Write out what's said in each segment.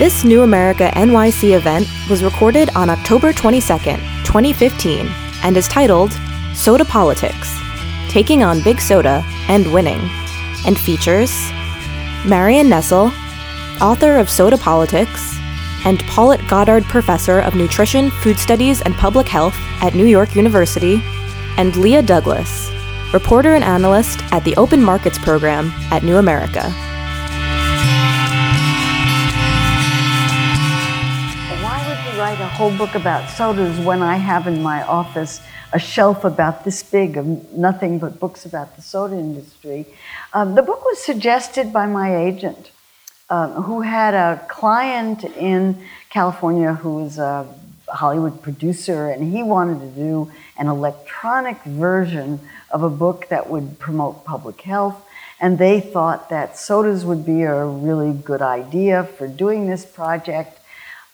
This New America NYC event was recorded on October 22nd, 2015, and is titled Soda Politics Taking on Big Soda and Winning, and features Marion Nestle, author of Soda Politics, and Paulette Goddard Professor of Nutrition, Food Studies, and Public Health at New York University, and Leah Douglas, reporter and analyst at the Open Markets Program at New America. Whole book about sodas when I have in my office a shelf about this big of nothing but books about the soda industry? Um, the book was suggested by my agent um, who had a client in California who was a Hollywood producer, and he wanted to do an electronic version of a book that would promote public health. And they thought that sodas would be a really good idea for doing this project.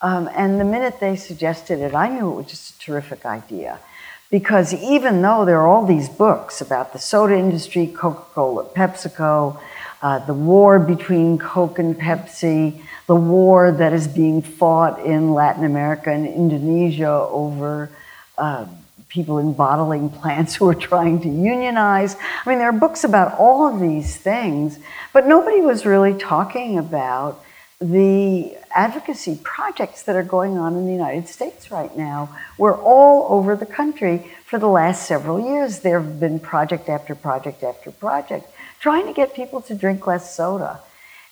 Um, and the minute they suggested it, I knew it was just a terrific idea. Because even though there are all these books about the soda industry, Coca Cola, PepsiCo, uh, the war between Coke and Pepsi, the war that is being fought in Latin America and Indonesia over uh, people in bottling plants who are trying to unionize. I mean, there are books about all of these things, but nobody was really talking about the advocacy projects that are going on in the United States right now. We're all over the country for the last several years. There have been project after project after project trying to get people to drink less soda.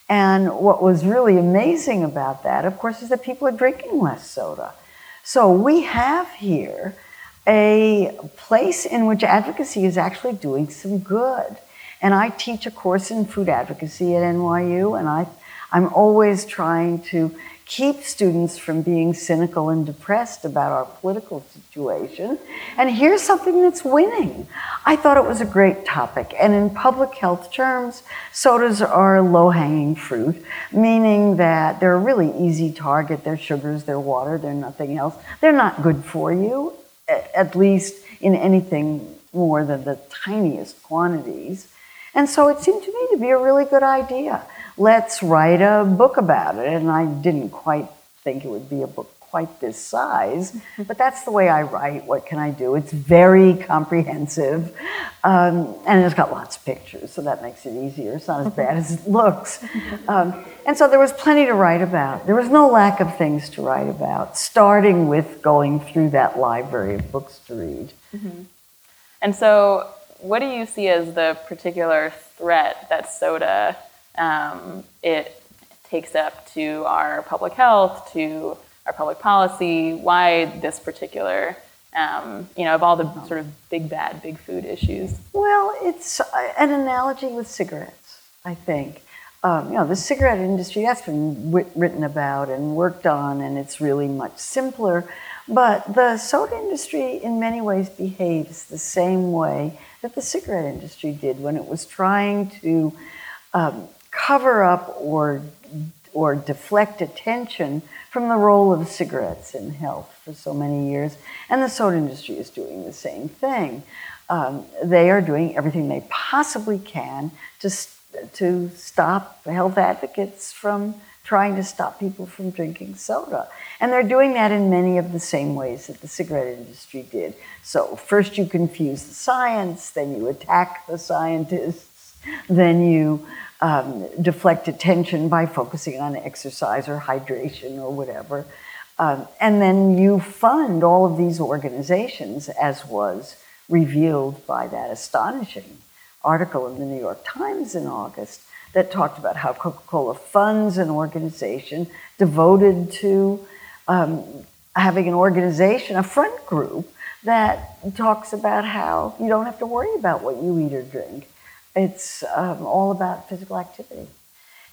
And what was really amazing about that, of course, is that people are drinking less soda. So we have here a place in which advocacy is actually doing some good. And I teach a course in food advocacy at NYU, and I, I'm always trying to keep students from being cynical and depressed about our political situation. And here's something that's winning. I thought it was a great topic. And in public health terms, sodas are low hanging fruit, meaning that they're a really easy target. They're sugars, they're water, they're nothing else. They're not good for you, at least in anything more than the tiniest quantities. And so it seemed to me to be a really good idea let's write a book about it. And I didn't quite think it would be a book quite this size, but that's the way I write. What can I do? It's very comprehensive, um, and it's got lots of pictures, so that makes it easier. It's not as bad as it looks. Um, and so there was plenty to write about. There was no lack of things to write about, starting with going through that library of books to read. Mm-hmm. And so, what do you see as the particular threat that soda um, it takes up to our public health, to our public policy, why this particular, um, you know, of all the sort of big bad, big food issues? Well, it's an analogy with cigarettes, I think. Um, you know, the cigarette industry, that's been written about and worked on, and it's really much simpler. But the soda industry, in many ways, behaves the same way that the cigarette industry did when it was trying to um, cover up or, or deflect attention from the role of cigarettes in health for so many years. And the soda industry is doing the same thing. Um, they are doing everything they possibly can to, to stop health advocates from trying to stop people from drinking soda. And they're doing that in many of the same ways that the cigarette industry did. So, first you confuse the science, then you attack the scientists, then you um, deflect attention by focusing on exercise or hydration or whatever. Um, and then you fund all of these organizations, as was revealed by that astonishing article in the New York Times in August that talked about how Coca Cola funds an organization devoted to um, having an organization, a front group, that talks about how you don't have to worry about what you eat or drink. It's um, all about physical activity.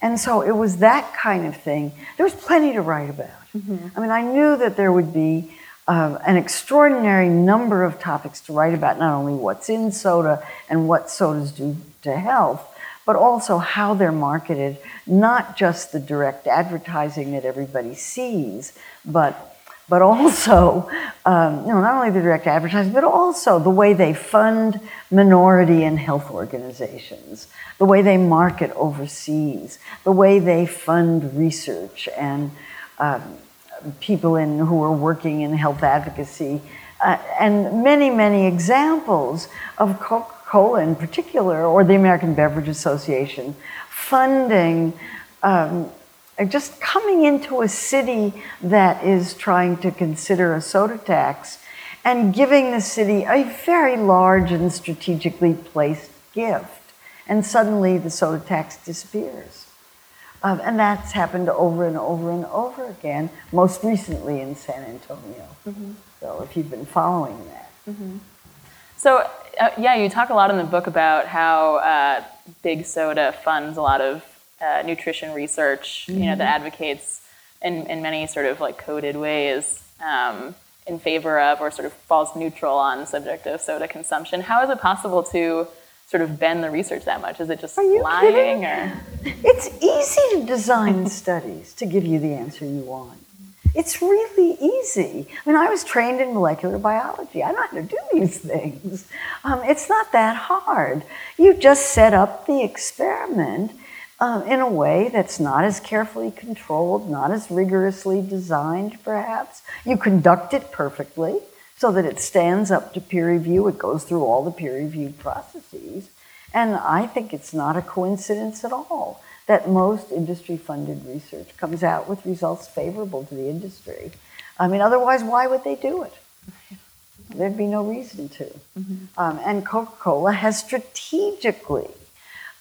And so it was that kind of thing. There was plenty to write about. Mm-hmm. I mean, I knew that there would be uh, an extraordinary number of topics to write about, not only what's in soda and what sodas do to health, but also how they're marketed, not just the direct advertising that everybody sees, but but also, um, not only the direct advertising, but also the way they fund minority and health organizations, the way they market overseas, the way they fund research and um, people in, who are working in health advocacy, uh, and many, many examples of Coca-Cola in particular, or the American Beverage Association, funding um, just coming into a city that is trying to consider a soda tax and giving the city a very large and strategically placed gift. And suddenly the soda tax disappears. Um, and that's happened over and over and over again, most recently in San Antonio. Mm-hmm. So if you've been following that. Mm-hmm. So, uh, yeah, you talk a lot in the book about how uh, Big Soda funds a lot of uh, nutrition research, mm-hmm. you know, that mm-hmm. advocates in, in many sort of like coded ways um, in favor of or sort of falls neutral on the subject of soda consumption. How is it possible to sort of bend the research that much? Is it just lying kidding? or? It's easy to design studies to give you the answer you want. It's really easy. I mean, I was trained in molecular biology. I know how to do these things. Um, it's not that hard. You just set up the experiment um, in a way that's not as carefully controlled, not as rigorously designed, perhaps. You conduct it perfectly so that it stands up to peer review. It goes through all the peer reviewed processes. And I think it's not a coincidence at all that most industry funded research comes out with results favorable to the industry. I mean, otherwise, why would they do it? There'd be no reason to. Mm-hmm. Um, and Coca Cola has strategically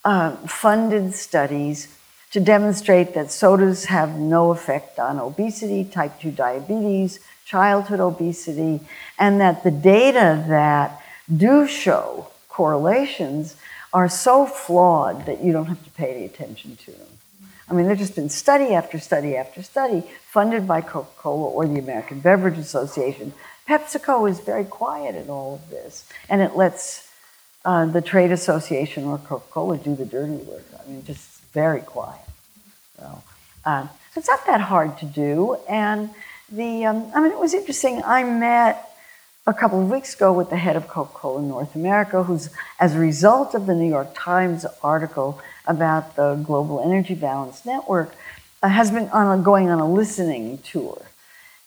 uh, funded studies to demonstrate that sodas have no effect on obesity, type 2 diabetes, childhood obesity, and that the data that do show correlations are so flawed that you don't have to pay any attention to them. I mean, there's just been study after study after study funded by Coca Cola or the American Beverage Association. PepsiCo is very quiet in all of this, and it lets uh, the trade association or Coca-Cola do the dirty work. I mean, just very quiet. So, uh, it's not that hard to do. And the, um, I mean, it was interesting. I met a couple of weeks ago with the head of Coca-Cola North America, who's, as a result of the New York Times article about the Global Energy Balance Network, uh, has been on a, going on a listening tour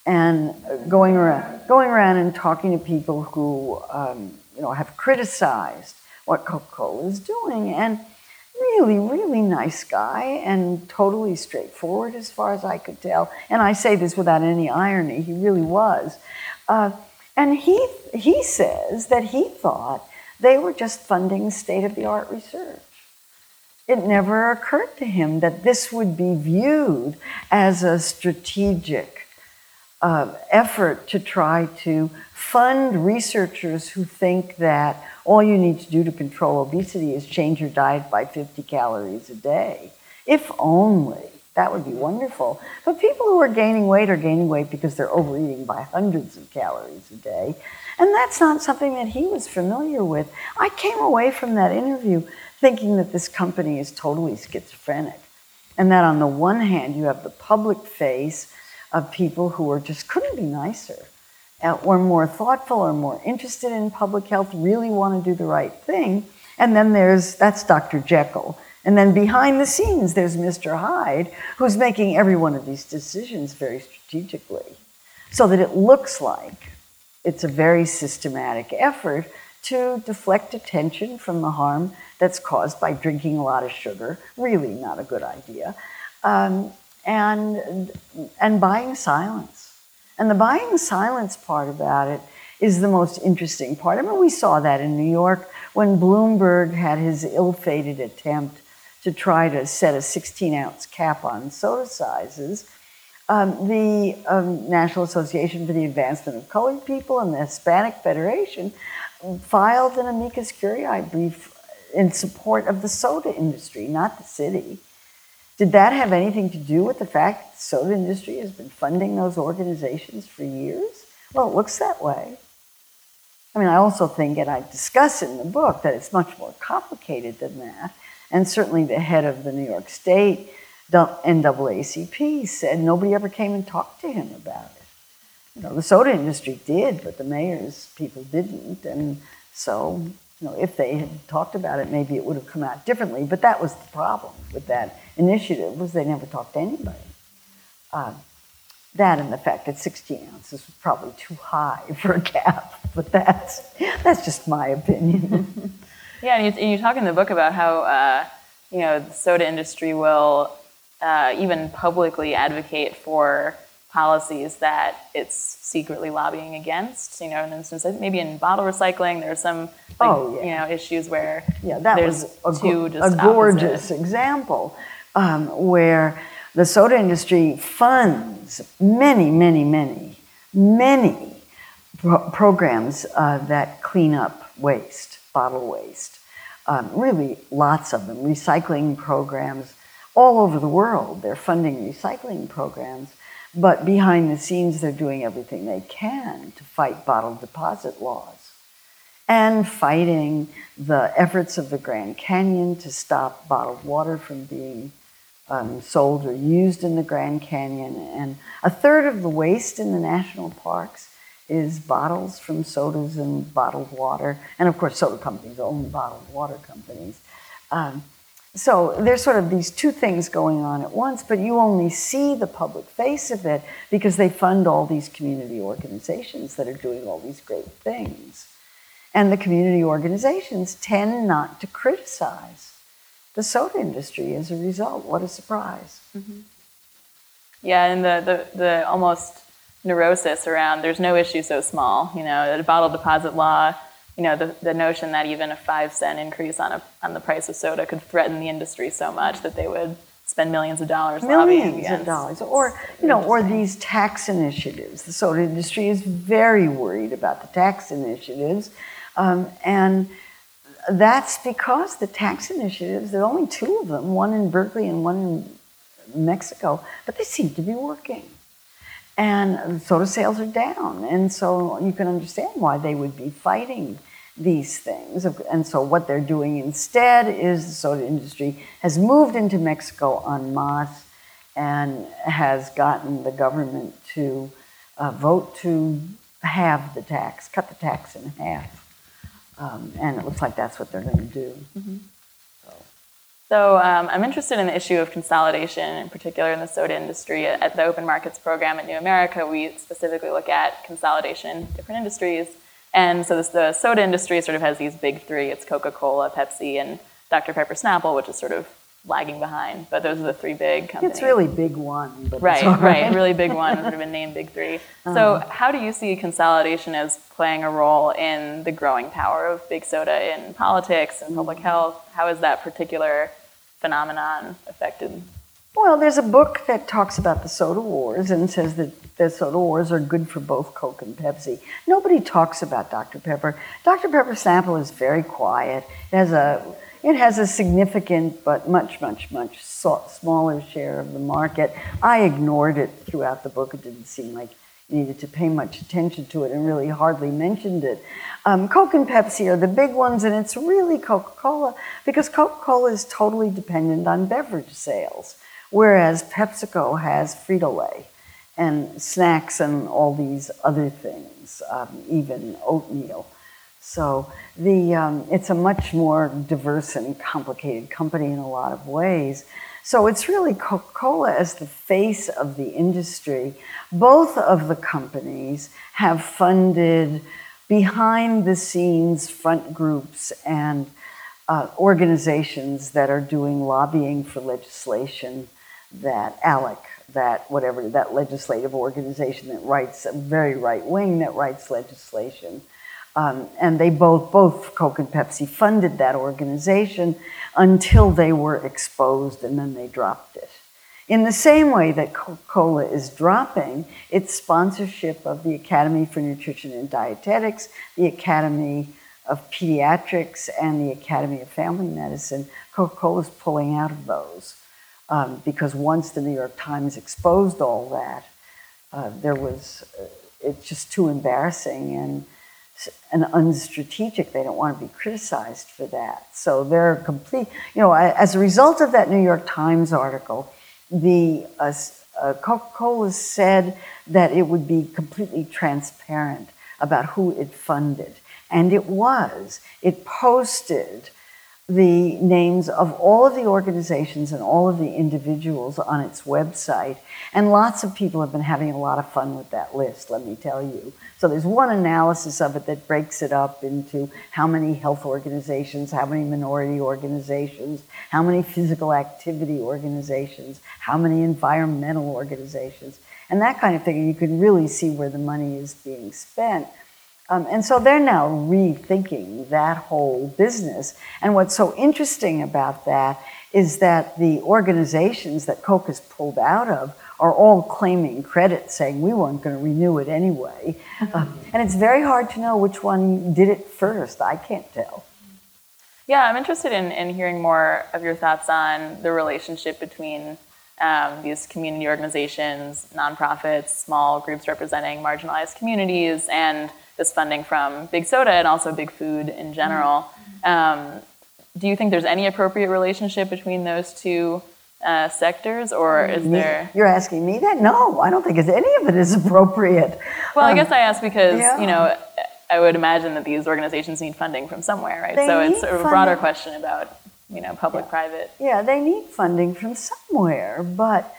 and going around, going around and talking to people who um, you know, have criticized what Coca-Cola is doing. And really, really nice guy and totally straightforward as far as I could tell. And I say this without any irony, he really was. Uh, and he, he says that he thought they were just funding state of the art research. It never occurred to him that this would be viewed as a strategic uh, effort to try to fund researchers who think that all you need to do to control obesity is change your diet by 50 calories a day. If only. That would be wonderful. But people who are gaining weight are gaining weight because they're overeating by hundreds of calories a day. And that's not something that he was familiar with. I came away from that interview thinking that this company is totally schizophrenic. And that on the one hand, you have the public face of people who are just couldn't be nicer or more thoughtful or more interested in public health, really want to do the right thing. And then there's, that's Dr. Jekyll. And then behind the scenes, there's Mr. Hyde, who's making every one of these decisions very strategically so that it looks like it's a very systematic effort to deflect attention from the harm that's caused by drinking a lot of sugar, really not a good idea, um, and, and buying silence. And the buying silence part about it is the most interesting part. I mean, we saw that in New York when Bloomberg had his ill fated attempt to try to set a 16 ounce cap on soda sizes. Um, the um, National Association for the Advancement of Colored People and the Hispanic Federation filed an amicus curiae brief in support of the soda industry, not the city. Did that have anything to do with the fact that the soda industry has been funding those organizations for years? Well, it looks that way. I mean, I also think, and I discuss it in the book, that it's much more complicated than that. And certainly the head of the New York State NAACP said nobody ever came and talked to him about it. you know, the soda industry did, but the mayor's people didn't. And so, you know, if they had talked about it, maybe it would have come out differently. But that was the problem with that initiative was they never talked to anybody. Uh, that and the fact that 16 ounces was probably too high for a cap, but that's that's just my opinion. yeah, and you, and you, talk in the book about how uh, you know the soda industry will uh, even publicly advocate for policies that it's secretly lobbying against. You know, in instance, maybe in bottle recycling, there's some like, oh, yeah. you know issues where yeah, that there's was a, a gorgeous opposite. example um, where the soda industry funds many, many, many, many pro- programs uh, that clean up waste, bottle waste. Um, really, lots of them. Recycling programs all over the world. They're funding recycling programs, but behind the scenes, they're doing everything they can to fight bottle deposit laws and fighting the efforts of the Grand Canyon to stop bottled water from being um, sold or used in the Grand Canyon. And a third of the waste in the national parks is bottles from sodas and bottled water. And of course, soda companies own bottled water companies. Um, so there's sort of these two things going on at once, but you only see the public face of it because they fund all these community organizations that are doing all these great things. And the community organizations tend not to criticize the soda industry as a result. What a surprise. Mm-hmm. Yeah, and the, the, the almost neurosis around there's no issue so small. You know, the bottle deposit law, you know, the, the notion that even a five cent increase on, a, on the price of soda could threaten the industry so much that they would spend millions of dollars millions of dollars or you know or these tax initiatives the soda industry is very worried about the tax initiatives um, and that's because the tax initiatives, there are only two of them, one in Berkeley and one in Mexico, but they seem to be working. And soda sales are down. And so you can understand why they would be fighting these things. And so what they're doing instead is the soda industry has moved into Mexico en masse and has gotten the government to uh, vote to have the tax, cut the tax in half. Um, and it looks like that's what they're going to do. Mm-hmm. So, so um, I'm interested in the issue of consolidation, in particular in the soda industry. At the Open Markets program at New America, we specifically look at consolidation in different industries. And so this, the soda industry sort of has these big three. It's Coca-Cola, Pepsi, and Dr. Pepper Snapple, which is sort of lagging behind. But those are the three big companies. It's really big one. But right, right, right, really big one. Sort of been named big 3 uh-huh. So how do you see consolidation as playing a role in the growing power of big soda in politics and public mm-hmm. health? How has that particular phenomenon affected? Well, there's a book that talks about the soda wars and says that the soda wars are good for both Coke and Pepsi. Nobody talks about Dr. Pepper. Dr. Pepper Snapple is very quiet. It has a it has a significant but much, much, much smaller share of the market. I ignored it throughout the book. It didn't seem like you needed to pay much attention to it and really hardly mentioned it. Um, Coke and Pepsi are the big ones, and it's really Coca Cola because Coca Cola is totally dependent on beverage sales, whereas PepsiCo has Frito Lay and snacks and all these other things, um, even oatmeal. So the, um, it's a much more diverse and complicated company in a lot of ways. So it's really Coca Cola as the face of the industry. Both of the companies have funded behind the scenes front groups and uh, organizations that are doing lobbying for legislation that ALEC, that whatever, that legislative organization that writes, a very right wing that writes legislation um, and they both, both Coke and Pepsi funded that organization until they were exposed and then they dropped it. In the same way that Coca Cola is dropping its sponsorship of the Academy for Nutrition and Dietetics, the Academy of Pediatrics, and the Academy of Family Medicine, Coca Cola is pulling out of those. Um, because once the New York Times exposed all that, uh, there was, uh, it's just too embarrassing. And and unstrategic. They don't want to be criticized for that. So they're complete. You know, as a result of that New York Times article, the uh, uh, Coca Cola said that it would be completely transparent about who it funded. And it was. It posted the names of all of the organizations and all of the individuals on its website. And lots of people have been having a lot of fun with that list, let me tell you. So there's one analysis of it that breaks it up into how many health organizations, how many minority organizations, how many physical activity organizations, how many environmental organizations, and that kind of thing. You can really see where the money is being spent. Um, and so they're now rethinking that whole business. And what's so interesting about that is that the organizations that Coke has pulled out of are all claiming credit, saying we weren't going to renew it anyway. Uh, and it's very hard to know which one did it first. I can't tell. Yeah, I'm interested in, in hearing more of your thoughts on the relationship between um, these community organizations, nonprofits, small groups representing marginalized communities, and this funding from Big Soda and also Big Food in general. Um, do you think there's any appropriate relationship between those two uh, sectors, or is there? You're asking me that? No, I don't think any of it is appropriate. Well, um, I guess I ask because yeah. you know I would imagine that these organizations need funding from somewhere, right? They so it's sort of a funding. broader question about you know public-private. Yeah. yeah, they need funding from somewhere, but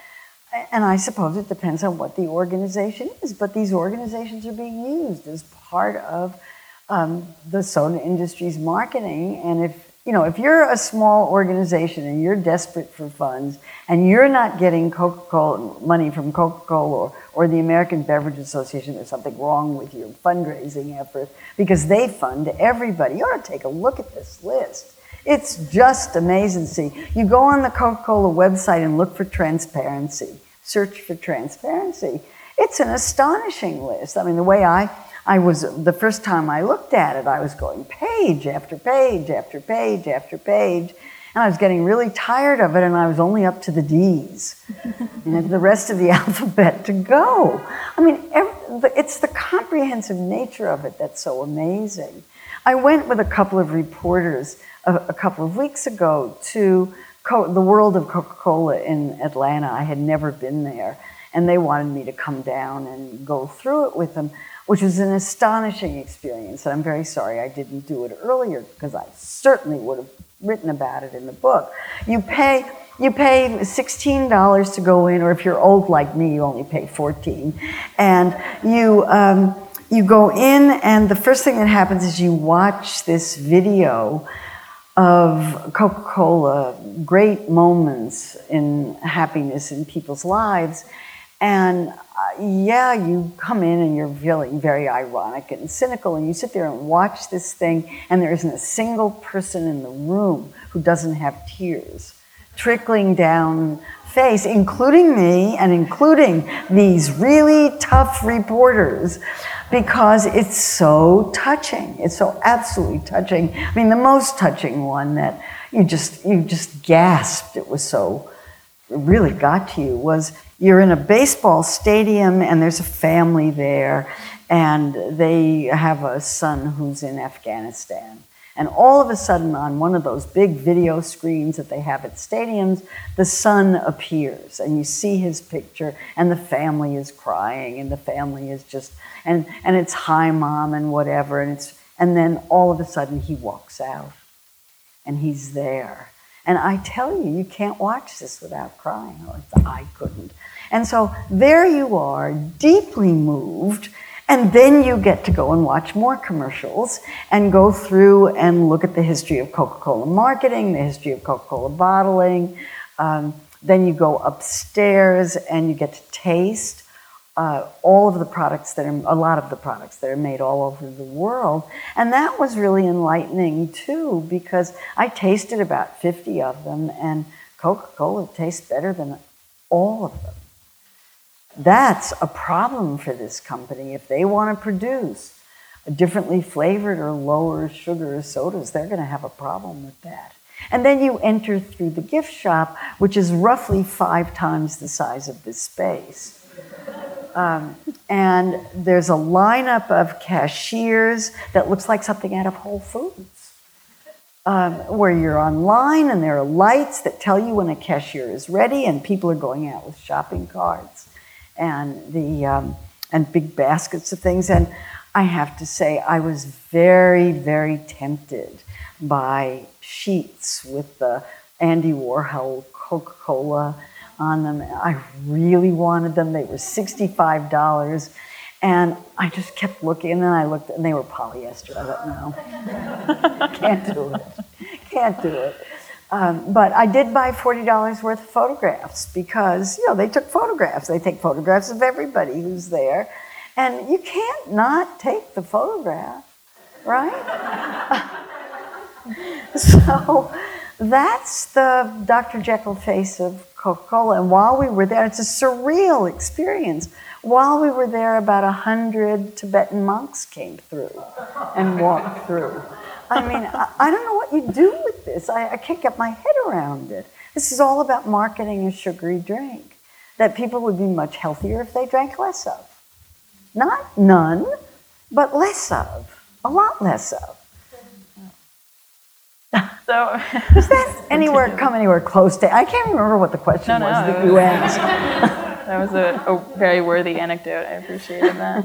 and I suppose it depends on what the organization is, but these organizations are being used as part of um, the soda industry's marketing. And if you know, if you're a small organization and you're desperate for funds and you're not getting Coca-Cola money from Coca-Cola or, or the American Beverage Association, there's something wrong with your fundraising effort because they fund everybody. You ought to take a look at this list. It's just amazing. See, you go on the Coca-Cola website and look for transparency search for transparency. It's an astonishing list. I mean, the way I, I was, the first time I looked at it, I was going page after page after page after page. And I was getting really tired of it, and I was only up to the D's. and the rest of the alphabet to go. I mean, it's the comprehensive nature of it that's so amazing. I went with a couple of reporters a, a couple of weeks ago to Co- the world of Coca Cola in Atlanta. I had never been there, and they wanted me to come down and go through it with them, which was an astonishing experience. And I'm very sorry I didn't do it earlier because I certainly would have written about it in the book. You pay. You pay $16 to go in, or if you're old like me, you only pay 14 And you, um, you go in, and the first thing that happens is you watch this video of Coca Cola, great moments in happiness in people's lives. And uh, yeah, you come in and you're feeling very ironic and cynical, and you sit there and watch this thing, and there isn't a single person in the room who doesn't have tears trickling down face, including me and including these really tough reporters because it's so touching. It's so absolutely touching. I mean, the most touching one that you just you just gasped. It was so it really got to you was you're in a baseball stadium and there's a family there and they have a son who's in Afghanistan. And all of a sudden, on one of those big video screens that they have at stadiums, the son appears, and you see his picture, and the family is crying, and the family is just, and, and it's hi, mom, and whatever, and it's, and then all of a sudden he walks out, and he's there. And I tell you, you can't watch this without crying, I couldn't. And so there you are, deeply moved and then you get to go and watch more commercials and go through and look at the history of Coca Cola marketing, the history of Coca Cola bottling. Um, then you go upstairs and you get to taste uh, all of the products that are, a lot of the products that are made all over the world. And that was really enlightening too, because I tasted about 50 of them, and Coca Cola tastes better than all of them. That's a problem for this company. If they want to produce differently flavored or lower sugar sodas, they're going to have a problem with that. And then you enter through the gift shop, which is roughly five times the size of this space. Um, and there's a lineup of cashiers that looks like something out of Whole Foods. um, where you're online and there are lights that tell you when a cashier is ready, and people are going out with shopping carts and the um, and big baskets of things. And I have to say, I was very, very tempted by sheets with the Andy Warhol Coca Cola on them. I really wanted them. They were $65. And I just kept looking, and I looked, and they were polyester. I thought, no, can't do it. Can't do it. Um, but I did buy $40 worth of photographs because, you know, they took photographs. They take photographs of everybody who's there. And you can't not take the photograph, right? so that's the Dr. Jekyll face of Coca Cola. And while we were there, it's a surreal experience. While we were there, about a hundred Tibetan monks came through and walked through. I mean, I, I, don't know what you do with this. I, I can't get my head around it. This is all about marketing a sugary drink that people would be much healthier if they drank less of. Not none, but less of. A lot less of. So, does that anywhere come anywhere close to? I can't remember what the question no, was no, that you asked. that was a, a, very worthy anecdote. I appreciated that.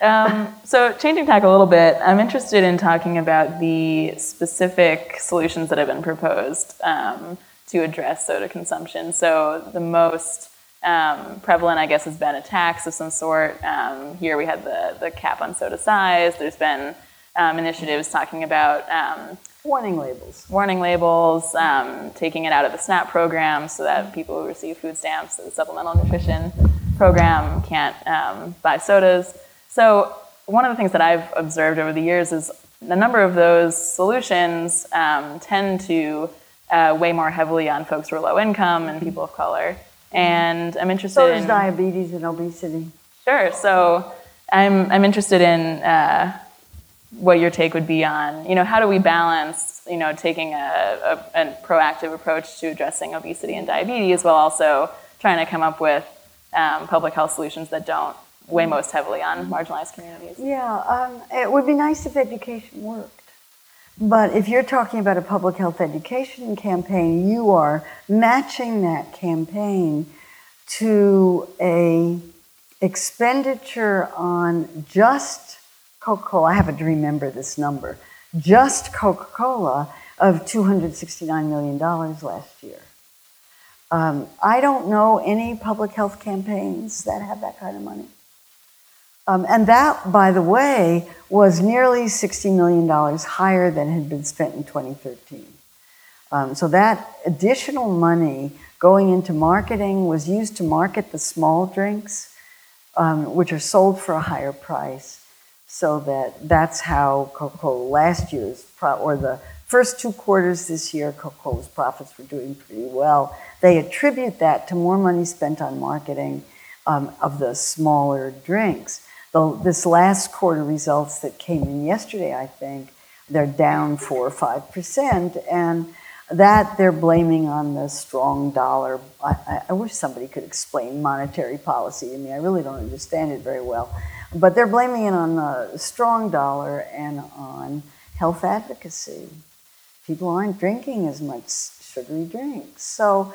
Um, so, changing tack a little bit, I'm interested in talking about the specific solutions that have been proposed um, to address soda consumption. So, the most um, prevalent, I guess, has been a tax of some sort. Um, here we had the, the cap on soda size. There's been um, initiatives talking about um, warning labels, warning labels, um, taking it out of the SNAP program so that people who receive food stamps, the supplemental nutrition program, can't um, buy sodas. So one of the things that I've observed over the years is a number of those solutions tend to uh, weigh more heavily on folks who are low income and people of color. And I'm interested so in diabetes and obesity. Sure. So I'm I'm interested in uh, what your take would be on you know how do we balance you know taking a, a, a, proactive approach to addressing obesity and diabetes while also trying to come up with um, public health solutions that don't weigh most heavily on marginalized communities. Yeah, um, it would be nice if education worked. But if you're talking about a public health education campaign, you are matching that campaign to a expenditure on just Coca-Cola. I have to remember this number. Just Coca-Cola of $269 million last year. Um, I don't know any public health campaigns that have that kind of money. Um, and that, by the way, was nearly $60 million higher than had been spent in 2013. Um, so that additional money going into marketing was used to market the small drinks, um, which are sold for a higher price. So that that's how Coca-Cola last year's, pro- or the first two quarters this year, Coca-Cola's profits were doing pretty well. They attribute that to more money spent on marketing um, of the smaller drinks the, this last quarter results that came in yesterday, I think, they're down four or five percent, and that they're blaming on the strong dollar. I, I, wish somebody could explain monetary policy to me. I really don't understand it very well, but they're blaming it on the strong dollar and on health advocacy. People aren't drinking as much sugary drinks, so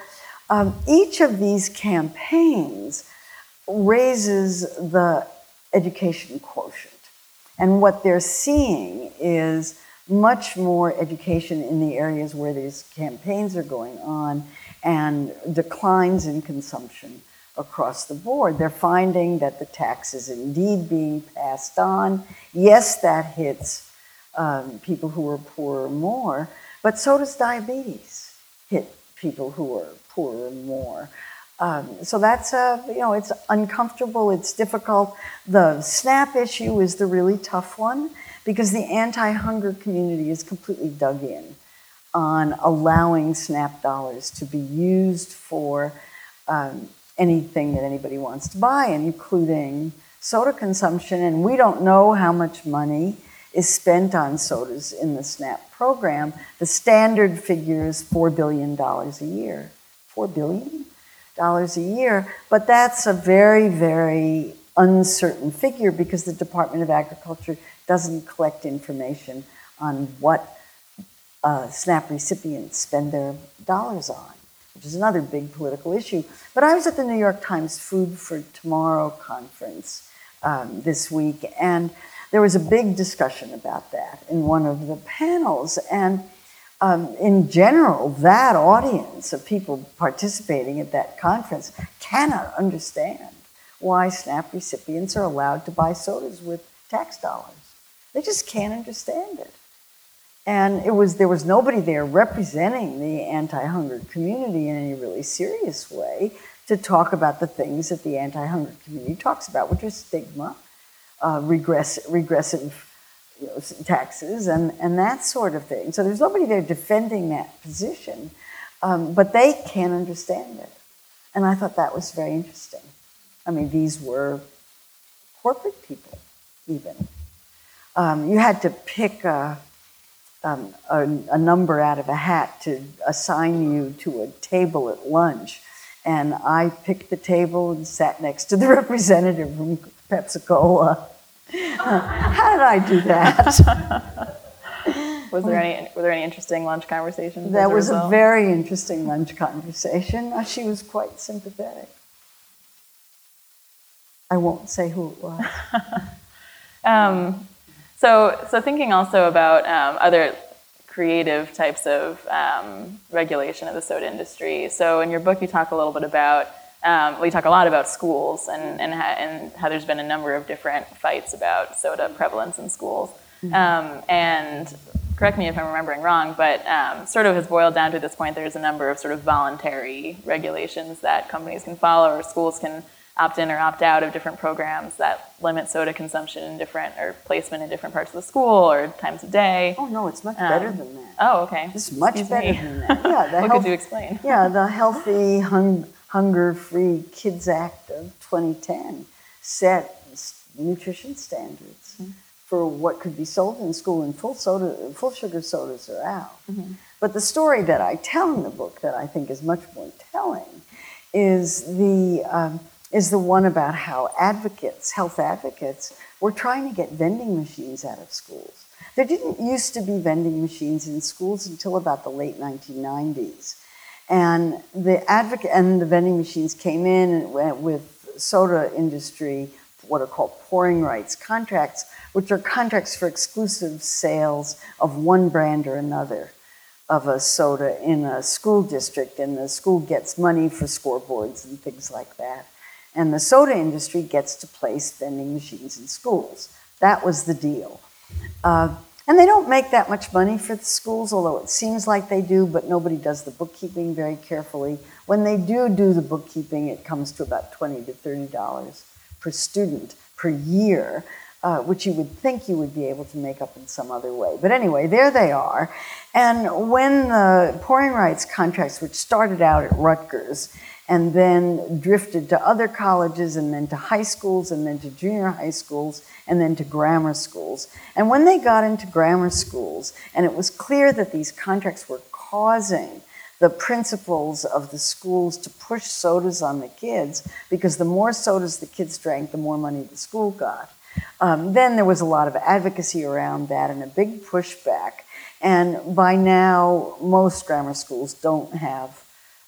um, each of these campaigns raises the education quotient. And what they're seeing is much more education in the areas where these campaigns are going on and declines in consumption across the board. They're finding that the tax is indeed being passed on. Yes, that hits um, people who are poorer more, but so does diabetes hit people who are poorer more. Um, so that's a, you know, it's uncomfortable, it's difficult. The SNAP issue is the really tough one because the anti hunger community is completely dug in on allowing SNAP dollars to be used for um, anything that anybody wants to buy, including soda consumption. And we don't know how much money is spent on sodas in the SNAP program. The standard figure is $4 billion a year. $4 billion? Dollars a year, but that's a very, very uncertain figure because the Department of Agriculture doesn't collect information on what uh, SNAP recipients spend their dollars on, which is another big political issue. But I was at the New York Times Food for Tomorrow conference um, this week, and there was a big discussion about that in one of the panels. And um, in general, that audience of people participating at that conference cannot understand why SNAP recipients are allowed to buy sodas with tax dollars. They just can't understand it. And it was there was nobody there representing the anti-hunger community in any really serious way to talk about the things that the anti-hunger community talks about, which is stigma, uh, regress, regressive you know, taxes, and, and that sort of thing. So there's nobody there defending that position, um, but they can't understand it. And I thought that was very interesting. I mean, these were corporate people, even. Um, you had to pick a, um, a, a, number out of a hat to assign you to a table at lunch. And I picked the table and sat next to the representative from Pepsi Cola. how did I do that? was there any were there any interesting lunch conversations? That was a very interesting lunch conversation. Uh, she was quite sympathetic. I won't say who it was. um, so, so thinking also about um, other creative types of um, regulation of the soda industry. So, in your book, you talk a little bit about. Um, you talk a lot about schools and, and, ha- and, how there's been a number of different fights about soda prevalence in schools. Mm-hmm. Um, and correct me if I'm remembering wrong, but um, sort of has boiled down to this point there's a number of sort of voluntary regulations that companies can follow or schools can opt in or opt out of different programs that limit soda consumption in different or placement in different parts of the school or times of day. Oh no, it's much um, better than that. Oh, okay. It's much Excuse better me. than that. Yeah, the what health, could you explain? Yeah, the Healthy hung, Hunger Free Kids Act of 2010 set nutrition standards mm-hmm. for what could be sold in school, and full soda, full sugar sodas are out. Mm-hmm. But the story that I tell in the book that I think is much more telling is the um, is the one about how advocates, health advocates, were trying to get vending machines out of schools. There didn't used to be vending machines in schools until about the late 1990s. And the advocate and the vending machines came in and went with soda industry, what are called pouring rights contracts, which are contracts for exclusive sales of one brand or another of a soda in a school district, and the school gets money for scoreboards and things like that and the soda industry gets to place vending machines in schools. That was the deal. Uh, and they don't make that much money for the schools, although it seems like they do, but nobody does the bookkeeping very carefully. When they do do the bookkeeping, it comes to about 20 to $30 per student per year, uh, which you would think you would be able to make up in some other way. But anyway, there they are. And when the pouring rights contracts, which started out at Rutgers, and then drifted to other colleges and then to high schools and then to junior high schools and then to grammar schools. And when they got into grammar schools, and it was clear that these contracts were causing the principals of the schools to push sodas on the kids because the more sodas the kids drank, the more money the school got. Um, then there was a lot of advocacy around that and a big pushback. And by now, most grammar schools don't have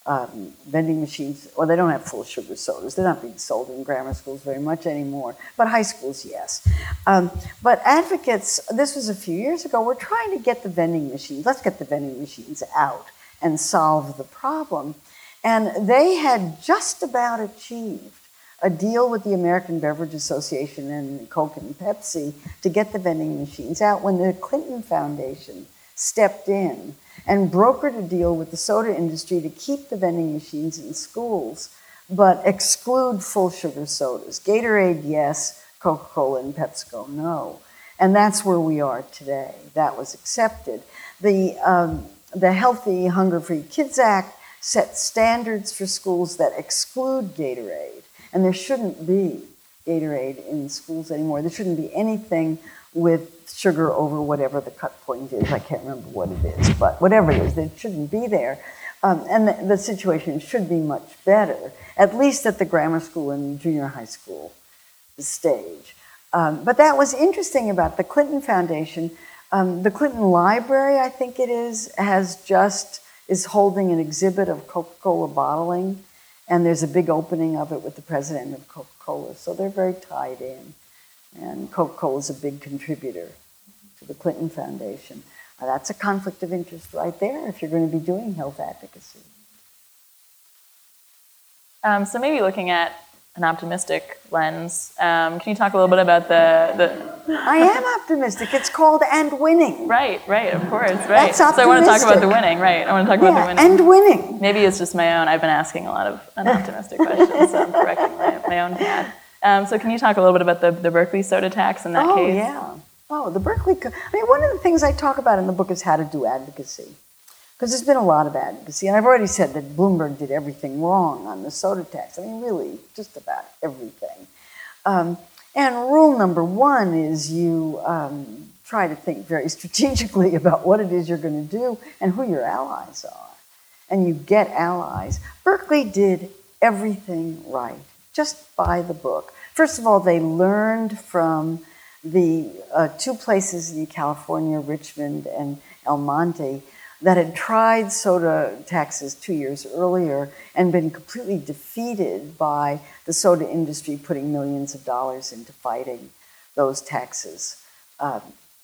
um, vending machines, or they don't have full sugar sodas. They're not being sold in grammar schools very much anymore, but high schools, yes. Um, but advocates, this was a few years ago, were trying to get the vending machines, let's get the vending machines out and solve the problem. And they had just about achieved a deal with the American Beverage Association and Coke and Pepsi to get the vending machines out when the Clinton Foundation stepped in and brokered a deal with the soda industry to keep the vending machines in schools, but exclude full sugar sodas. Gatorade, yes, Coca Cola and PepsiCo, no. And that's where we are today. That was accepted. The, um, the Healthy Hunger Free Kids Act set standards for schools that exclude Gatorade, and there shouldn't be Gatorade in schools anymore. There shouldn't be anything with sugar over whatever the cut point is. I can't remember what it is, but whatever it is, it shouldn't be there. Um, and the, the, situation should be much better, at least at the grammar school and junior high school stage. Um, but that was interesting about the Clinton Foundation. Um, the Clinton Library, I think it is, has just is holding an exhibit of Coca-Cola bottling, and there's a big opening of it with the president of Coca-Cola. So they're very tied in, and Coca-Cola is a big contributor to the Clinton Foundation. Uh, that's a conflict of interest right there if you're going to be doing health advocacy. Um, so maybe looking at an optimistic lens. Um, can you talk a little bit about the, the I am optimistic. It's called And Winning. Right, right, of course, right. That's optimistic. so I want to talk about the winning, right. I want to talk Yeah, about the winning. and winning. Maybe it's just my own. I've been asking a lot of unoptimistic questions, so I'm correcting my, my own path. Um, so can you talk a little bit about the, the Berkeley soda tax in that oh, case? Oh, yeah. Oh, the Berkeley. Co- I mean, one of the things I talk about in the book is how to do advocacy. Because there's been a lot of advocacy. And I've already said that Bloomberg did everything wrong on the soda tax. I mean, really, just about everything. Um, and rule number one is you um, try to think very strategically about what it is you're going to do and who your allies are. And you get allies. Berkeley did everything right, just by the book. First of all, they learned from the uh, two places in California, Richmond and El Monte, that had tried soda taxes two years earlier and been completely defeated by the soda industry putting millions of dollars into fighting those taxes, um,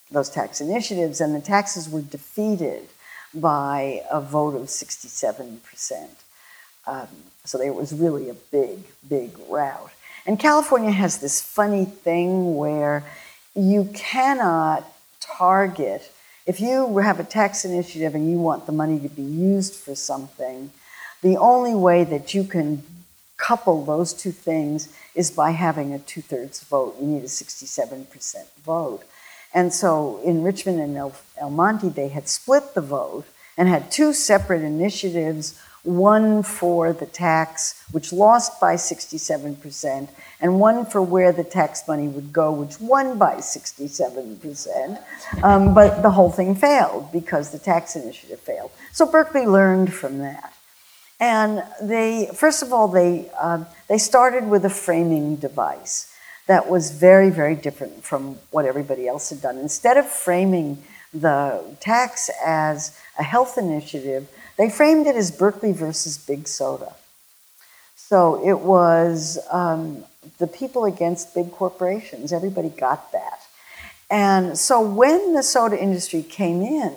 those tax initiatives, and the taxes were defeated by a vote of 67%. Um, so there was really a big, big rout. And California has this funny thing where you cannot target, if you have a tax initiative and you want the money to be used for something, the only way that you can couple those two things is by having a two thirds vote. You need a 67% vote. And so in Richmond and El, El Monte, they had split the vote and had two separate initiatives one for the tax, which lost by 67%, and one for where the tax money would go, which won by 67%. Um, but the whole thing failed because the tax initiative failed. So Berkeley learned from that. And they, first of all, they, uh, they started with a framing device that was very, very different from what everybody else had done. Instead of framing the tax as a health initiative, they framed it as Berkeley versus Big Soda. So it was um, the people against big corporations. Everybody got that. And so when the soda industry came in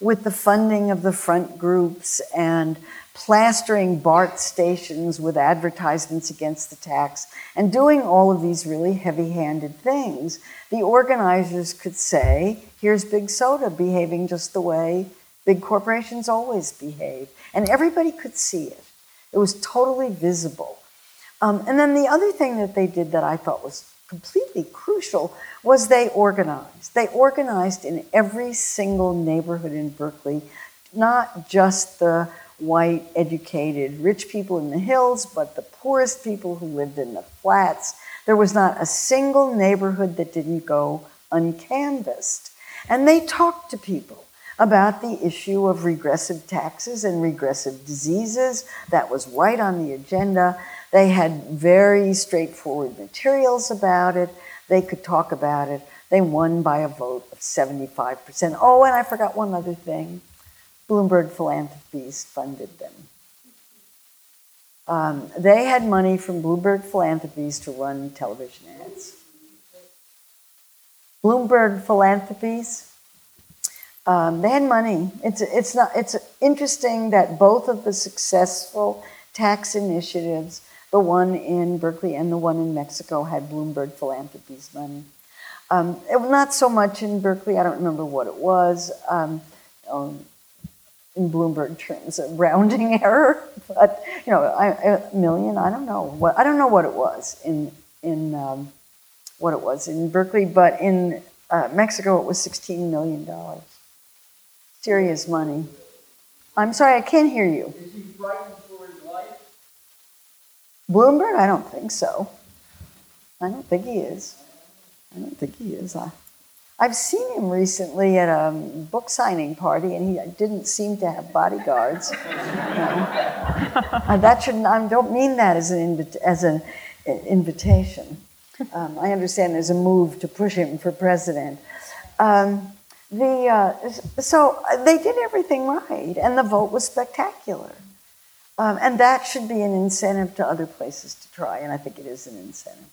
with the funding of the front groups and plastering BART stations with advertisements against the tax and doing all of these really heavy handed things, the organizers could say, here's Big Soda behaving just the way big corporations always behave. And everybody could see it. It was totally visible. Um, and then the other thing that they did that I thought was completely crucial was they organized. They organized in every single neighborhood in Berkeley, not just the white, educated, rich people in the hills, but the poorest people who lived in the flats. There was not a single neighborhood that didn't go uncanvassed. And they talked to people about the issue of regressive taxes and regressive diseases. That was right on the agenda. They had very straightforward materials about it. They could talk about it. They won by a vote of 75%. Oh, and I forgot one other thing Bloomberg Philanthropies funded them. Um, they had money from Bloomberg Philanthropies to run television ads. Bloomberg Philanthropies, um, they had money. It's, it's, not, it's interesting that both of the successful tax initiatives, the one in Berkeley and the one in Mexico, had Bloomberg Philanthropies money. Um, it, not so much in Berkeley, I don't remember what it was. Um, um, in Bloomberg terms, a rounding error, but you know, a million. I don't know what I don't know what it was in in um, what it was in Berkeley, but in uh, Mexico it was sixteen million dollars. Serious money. I'm sorry, I can't hear you. Is he frightened for his life? Bloomberg? I don't think so. I don't think he is. I don't think he is. I, I've seen him recently at a book signing party, and he didn't seem to have bodyguards. Uh, that shouldn't. I don't mean that as an as an invitation. Um, I understand there's a move to push him for president. Um, the uh, so they did everything right, and the vote was spectacular. Um, and that should be an incentive to other places to try, and I think it is an incentive.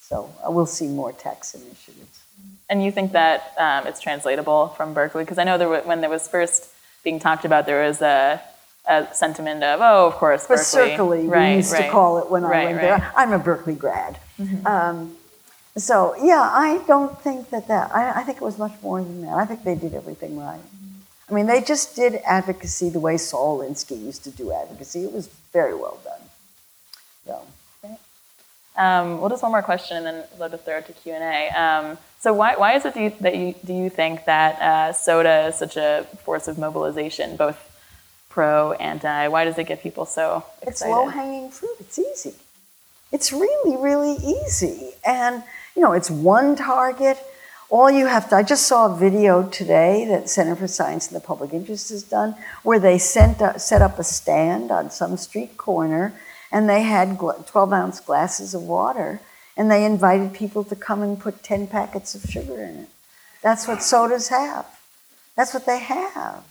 So uh, we'll see more tax initiatives. And you think that um, it's translatable from Berkeley? Because I know there were, when there was first being talked about, there was a, a sentiment of, oh, of course, But Berkeley. Berkeley, right, we used right. to call it when I Right, went right. Mm-hmm. there. I'm a Berkeley grad. Um, so, yeah, I don't think that that, I, I think it was much more than that. I think they did everything right. I mean, they just did advocacy the way Saul Alinsky used to do advocacy. It was very well done. So, Um, well, just one more question, and then I'd love to throw it to Q and A. Um, so, why, why is it you, that you do you think that uh, soda is such a force of mobilization, both pro and anti? Why does it get people so excited? It's low hanging fruit. It's easy. It's really, really easy. And, you know, it's one target. All you have to, I just saw a video today that Center for Science and the Public Interest has done where they sent, uh, set up a stand on some street corner and they had 12 ounce glasses of water and they invited people to come and put 10 packets of sugar in it. That's what sodas have. That's what they have.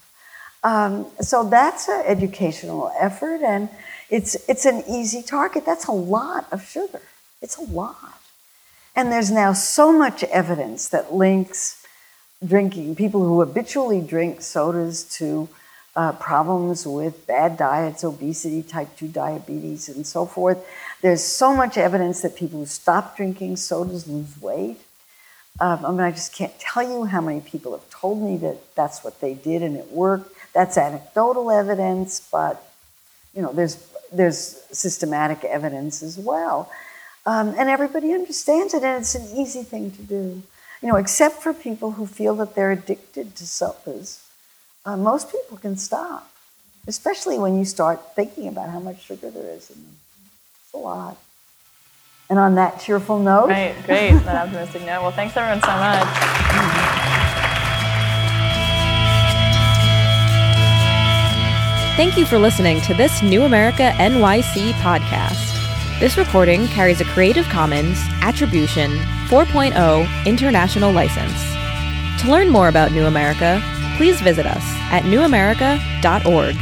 Um, so that's an educational effort, and it's it's an easy target. That's a lot of sugar. It's a lot, and there's now so much evidence that links drinking people who habitually drink sodas to uh, problems with bad diets, obesity, type two diabetes, and so forth. There's so much evidence that people who stop drinking sodas lose weight. Um, I mean, I just can't tell you how many people have told me that that's what they did and it worked. That's anecdotal evidence, but you know, there's there's systematic evidence as well, um, and everybody understands it, and it's an easy thing to do. You know, except for people who feel that they're addicted to sodas, uh, most people can stop, especially when you start thinking about how much sugar there is in them. It's a lot. And on that cheerful note, Right, great. that optimistic note. Well, thanks everyone so much. Thank you for listening to this New America NYC podcast. This recording carries a Creative Commons Attribution 4.0 international license. To learn more about New America, please visit us at newamerica.org.